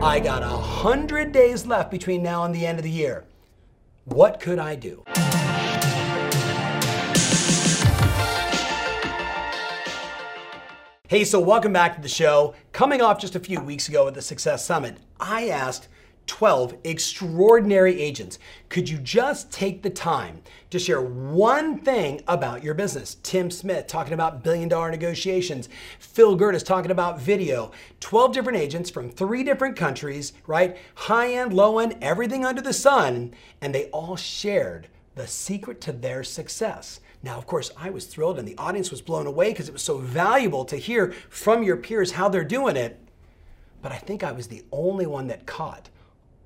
I got a hundred days left between now and the end of the year. What could I do? Hey, so welcome back to the show. Coming off just a few weeks ago at the Success Summit, I asked 12 extraordinary agents. Could you just take the time to share one thing about your business? Tim Smith talking about billion dollar negotiations. Phil Gertis talking about video. 12 different agents from three different countries, right? High end, low end, everything under the sun. And they all shared the secret to their success. Now, of course, I was thrilled and the audience was blown away because it was so valuable to hear from your peers how they're doing it. But I think I was the only one that caught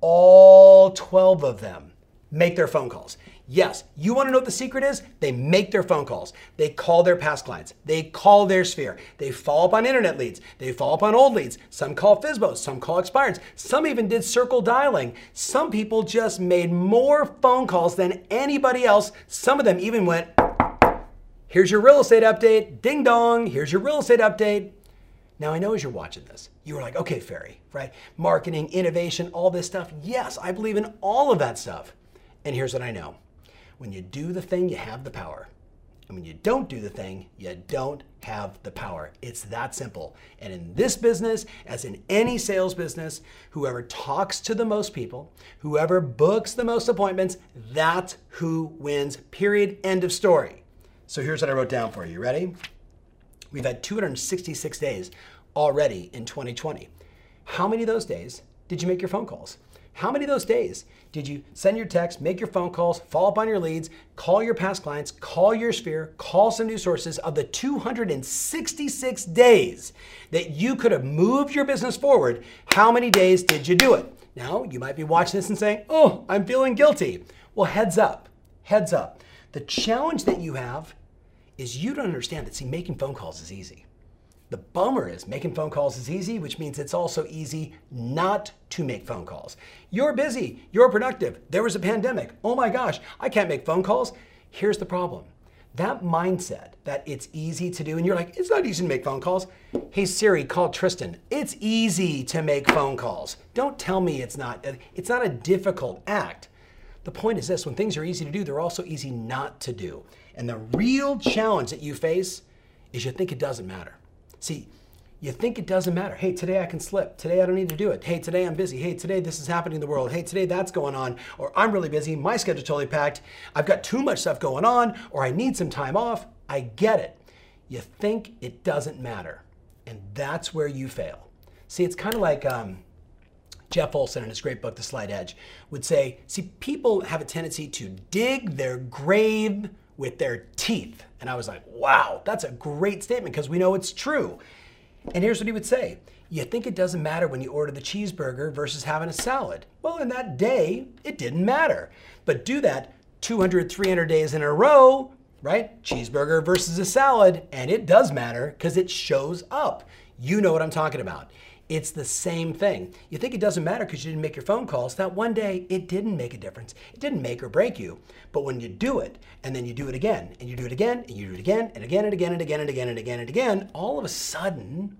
all 12 of them make their phone calls. Yes, you want to know what the secret is? They make their phone calls. They call their past clients. They call their sphere. They follow up on internet leads. They follow up on old leads. Some call FSBOs. Some call expireds. Some even did circle dialing. Some people just made more phone calls than anybody else. Some of them even went, here's your real estate update. Ding dong. Here's your real estate update. Now, I know as you're watching this, you were like, okay, Ferry, right? Marketing, innovation, all this stuff. Yes, I believe in all of that stuff. And here's what I know when you do the thing, you have the power. And when you don't do the thing, you don't have the power. It's that simple. And in this business, as in any sales business, whoever talks to the most people, whoever books the most appointments, that's who wins, period. End of story. So here's what I wrote down for you. Ready? We've had 266 days already in 2020. How many of those days did you make your phone calls? How many of those days did you send your text, make your phone calls, follow up on your leads, call your past clients, call your sphere, call some new sources of the 266 days that you could have moved your business forward? How many days did you do it? Now, you might be watching this and saying, oh, I'm feeling guilty. Well, heads up, heads up. The challenge that you have is you don't understand that, see, making phone calls is easy. The bummer is making phone calls is easy, which means it's also easy not to make phone calls. You're busy, you're productive, there was a pandemic. Oh my gosh, I can't make phone calls. Here's the problem that mindset that it's easy to do, and you're like, it's not easy to make phone calls. Hey Siri, call Tristan. It's easy to make phone calls. Don't tell me it's not. It's not a difficult act. The point is this when things are easy to do, they're also easy not to do. And the real challenge that you face is you think it doesn't matter. See, you think it doesn't matter. Hey, today I can slip. Today I don't need to do it. Hey, today I'm busy. Hey, today this is happening in the world. Hey, today that's going on. Or I'm really busy. My schedule's totally packed. I've got too much stuff going on. Or I need some time off. I get it. You think it doesn't matter. And that's where you fail. See, it's kind of like um, Jeff Olson in his great book, The Slight Edge, would say, see, people have a tendency to dig their grave with their teeth. And I was like, wow, that's a great statement because we know it's true. And here's what he would say You think it doesn't matter when you order the cheeseburger versus having a salad? Well, in that day, it didn't matter. But do that 200, 300 days in a row, right? Cheeseburger versus a salad, and it does matter because it shows up. You know what I'm talking about. It's the same thing. You think it doesn't matter because you didn't make your phone calls. That one day, it didn't make a difference. It didn't make or break you. But when you do it, and then you do it again, and you do it again, and you do it again, and again, and again, and again, and again, and again, and again, all of a sudden,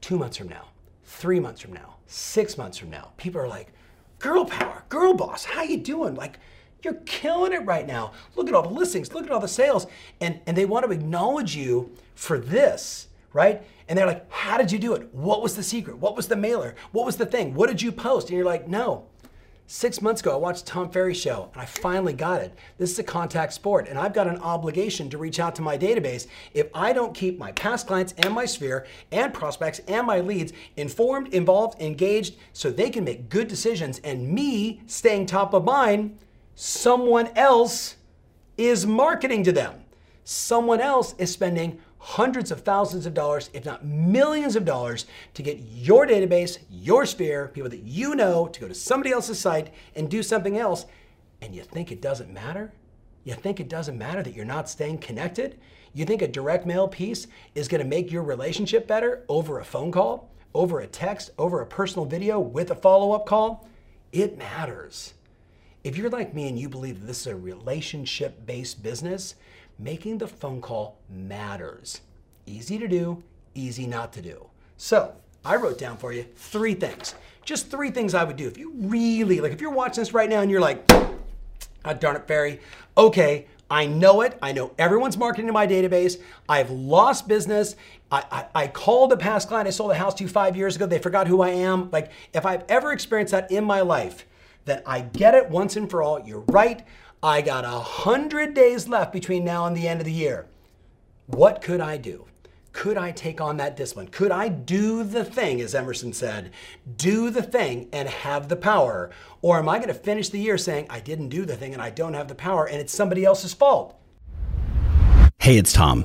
two months from now, three months from now, six months from now, people are like, girl power, girl boss, how you doing? Like, you're killing it right now. Look at all the listings, look at all the sales. And, and they want to acknowledge you for this right? And they're like, How did you do it? What was the secret? What was the mailer? What was the thing? What did you post? And you're like, No. Six months ago, I watched Tom Ferry show and I finally got it. This is a contact sport, and I've got an obligation to reach out to my database if I don't keep my past clients and my sphere and prospects and my leads informed, involved, engaged, so they can make good decisions and me staying top of mind, someone else is marketing to them. Someone else is spending hundreds of thousands of dollars, if not millions of dollars, to get your database, your sphere, people that you know, to go to somebody else's site and do something else, and you think it doesn't matter? You think it doesn't matter that you're not staying connected? You think a direct mail piece is gonna make your relationship better over a phone call, over a text, over a personal video with a follow up call? It matters. If you're like me and you believe this is a relationship based business, making the phone call matters. Easy to do, easy not to do. So, I wrote down for you three things. Just three things I would do. If you really, like, if you're watching this right now and you're like, God darn it, Ferry, okay, I know it. I know everyone's marketing to my database. I've lost business. I, I, I, called a past client I sold a house to five years ago. They forgot who I am. Like, if I've ever experienced that in my life, then I get it once and for all. You're right. I got a hundred days left between now and the end of the year. What could I do? Could I take on that discipline? Could I do the thing, as Emerson said, do the thing and have the power? Or am I going to finish the year saying, I didn't do the thing and I don't have the power and it's somebody else's fault? Hey, it's Tom.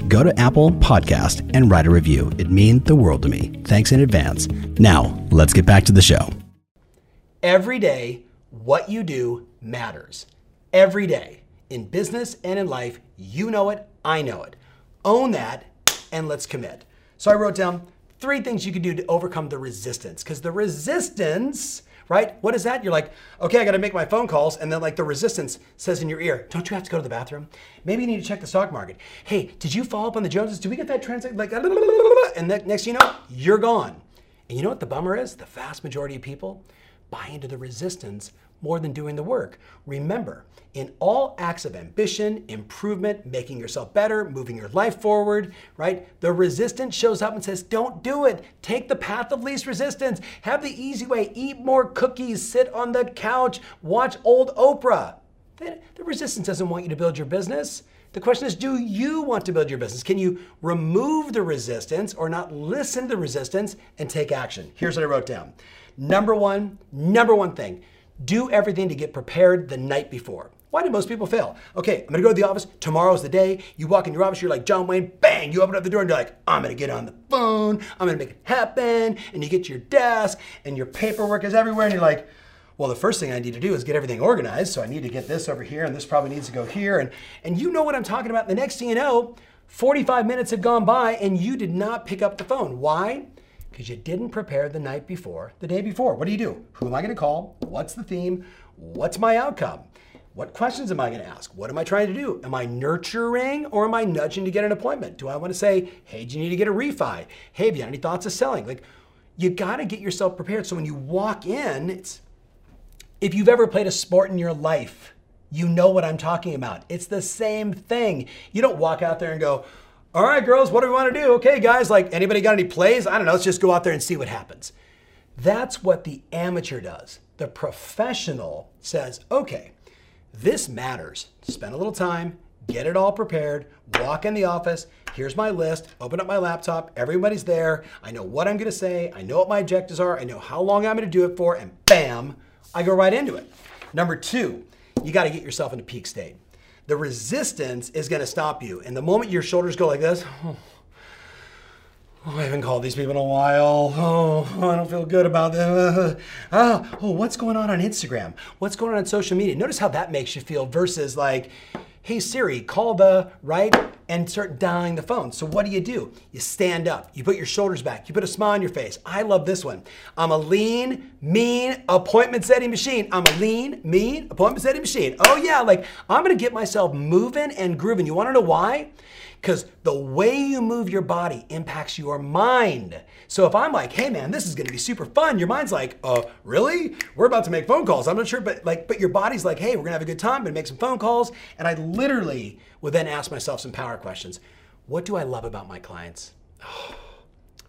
go to Apple Podcast and write a review. It means the world to me. Thanks in advance. Now, let's get back to the show. Every day, what you do matters. Every day. In business and in life, you know it, I know it. Own that and let's commit. So I wrote down three things you can do to overcome the resistance because the resistance right? What is that? You're like, okay, I got to make my phone calls. And then, like, the resistance says in your ear, don't you have to go to the bathroom? Maybe you need to check the stock market. Hey, did you follow up on the Joneses? Did we get that transaction? Like, and next thing you know, you're gone. And you know what the bummer is? The vast majority of people buy into the resistance more than doing the work. Remember, in all acts of ambition, improvement, making yourself better, moving your life forward, right? The resistance shows up and says, don't do it. Take the path of least resistance. Have the easy way. Eat more cookies. Sit on the couch. Watch old Oprah. The resistance doesn't want you to build your business. The question is, do you want to build your business? Can you remove the resistance or not listen to the resistance and take action? Here's what I wrote down. Number one, number one thing, do everything to get prepared the night before. Why do most people fail? Okay, I'm gonna go to the office. Tomorrow's the day. You walk in your office, you're like John Wayne, bang, you open up the door and you're like, I'm gonna get on the phone, I'm gonna make it happen. And you get to your desk and your paperwork is everywhere and you're like, well, the first thing I need to do is get everything organized. So I need to get this over here and this probably needs to go here. And, and you know what I'm talking about. The next thing you know, 45 minutes have gone by and you did not pick up the phone. Why? Because you didn't prepare the night before, the day before. What do you do? Who am I going to call? What's the theme? What's my outcome? What questions am I going to ask? What am I trying to do? Am I nurturing or am I nudging to get an appointment? Do I want to say, hey, do you need to get a refi? Hey, have you got any thoughts of selling? Like, you got to get yourself prepared. So when you walk in, it's if you've ever played a sport in your life, you know what I'm talking about. It's the same thing. You don't walk out there and go, all right, girls, what do we want to do? Okay, guys, like anybody got any plays? I don't know, let's just go out there and see what happens. That's what the amateur does. The professional says, okay, this matters. Spend a little time, get it all prepared, walk in the office. Here's my list, open up my laptop, everybody's there. I know what I'm gonna say, I know what my objectives are, I know how long I'm gonna do it for, and bam, I go right into it. Number two, you gotta get yourself into peak state the resistance is to stop you. And the moment your shoulders go like this, oh, oh, I haven't called these people in a while. Oh, I don't feel good about them. Uh, oh, what's going on on Instagram? What's going on on social media? Notice how that makes you feel versus like, hey Siri, call the, right? And start dialing the phone. So what do you do? You stand up, you put your shoulders back, you put a smile on your face. I love this one. I'm a lean, mean appointment setting machine. I'm a lean, mean appointment setting machine. Oh yeah, like I'm gonna get myself moving and grooving. You wanna know why? Because the way you move your body impacts your mind. So if I'm like, hey man, this is gonna be super fun, your mind's like, uh, really? We're about to make phone calls. I'm not sure, but like, but your body's like, hey, we're gonna have a good time, gonna make some phone calls. And I literally would then ask myself some power questions. What do I love about my clients?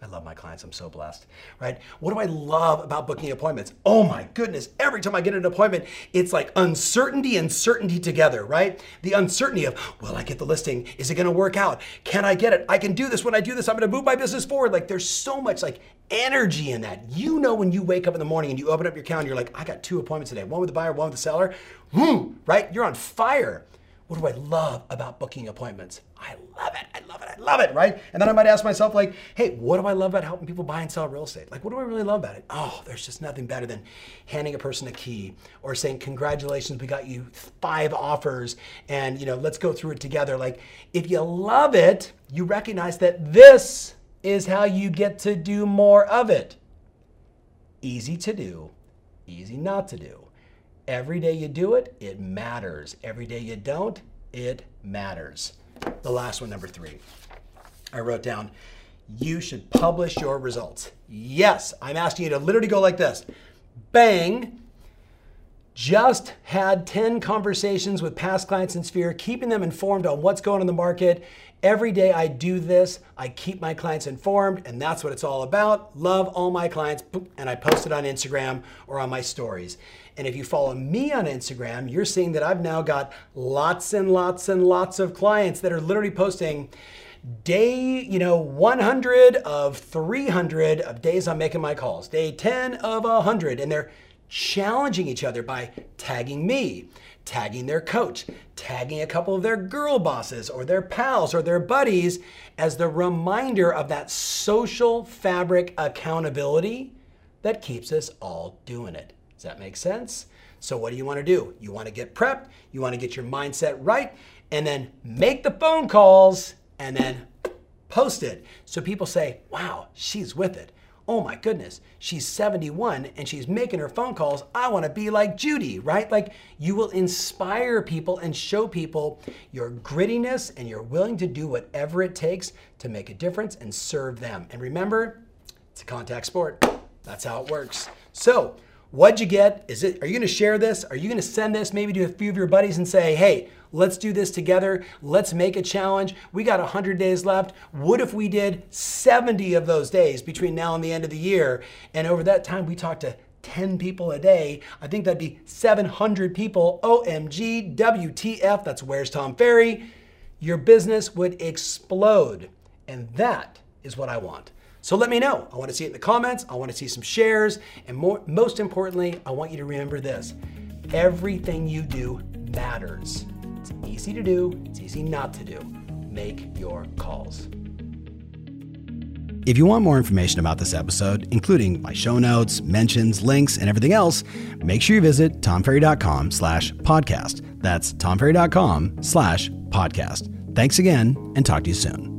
I love my clients. I'm so blessed, right? What do I love about booking appointments? Oh my goodness. Every time I get an appointment, it's like uncertainty and certainty together, right? The uncertainty of, will I get the listing? Is it going to work out? Can I get it? I can do this. When I do this, I'm going to move my business forward. Like there's so much like energy in that. You know, when you wake up in the morning and you open up your calendar, you're like, I got two appointments today, one with the buyer, one with the seller. Woo, right? You're on fire. What do I love about booking appointments? I love it. I love it. I love it, right? And then I might ask myself, like, hey, what do I love about helping people buy and sell real estate? Like, what do I really love about it? Oh, there's just nothing better than handing a person a key or saying, congratulations, we got you five offers and, you know, let's go through it together. Like, if you love it, you recognize that this is how you get to do more of it. Easy to do, easy not to do. Every day you do it, it matters. Every day you don't, it matters. The last one, number three. I wrote down, you should publish your results. Yes, I'm asking you to literally go like this bang. Just had 10 conversations with past clients in Sphere, keeping them informed on what's going on in the market. Every day I do this, I keep my clients informed, and that's what it's all about. Love all my clients, and I post it on Instagram or on my stories. And if you follow me on Instagram, you're seeing that I've now got lots and lots and lots of clients that are literally posting day, you know, 100 of 300 of days I'm making my calls, day 10 of 100, and they're challenging each other by tagging me, tagging their coach, tagging a couple of their girl bosses or their pals or their buddies as the reminder of that social fabric accountability that keeps us all doing it. Does that make sense? So, what do you want to do? You want to get prepped, you want to get your mindset right, and then make the phone calls and then post it. So people say, wow, she's with it. Oh my goodness, she's 71 and she's making her phone calls. I want to be like Judy, right? Like you will inspire people and show people your grittiness and you're willing to do whatever it takes to make a difference and serve them. And remember, it's a contact sport. That's how it works. So, What'd you get? Is it, are you gonna share this? Are you gonna send this maybe to a few of your buddies and say, hey, let's do this together. Let's make a challenge. We got 100 days left. What if we did 70 of those days between now and the end of the year? And over that time, we talked to 10 people a day. I think that'd be 700 people. OMG, WTF, that's Where's Tom Ferry. Your business would explode. And that is what I want. So let me know. I want to see it in the comments. I want to see some shares. And more, most importantly, I want you to remember this everything you do matters. It's easy to do, it's easy not to do. Make your calls. If you want more information about this episode, including my show notes, mentions, links, and everything else, make sure you visit tomferry.com slash podcast. That's tomferry.com slash podcast. Thanks again, and talk to you soon.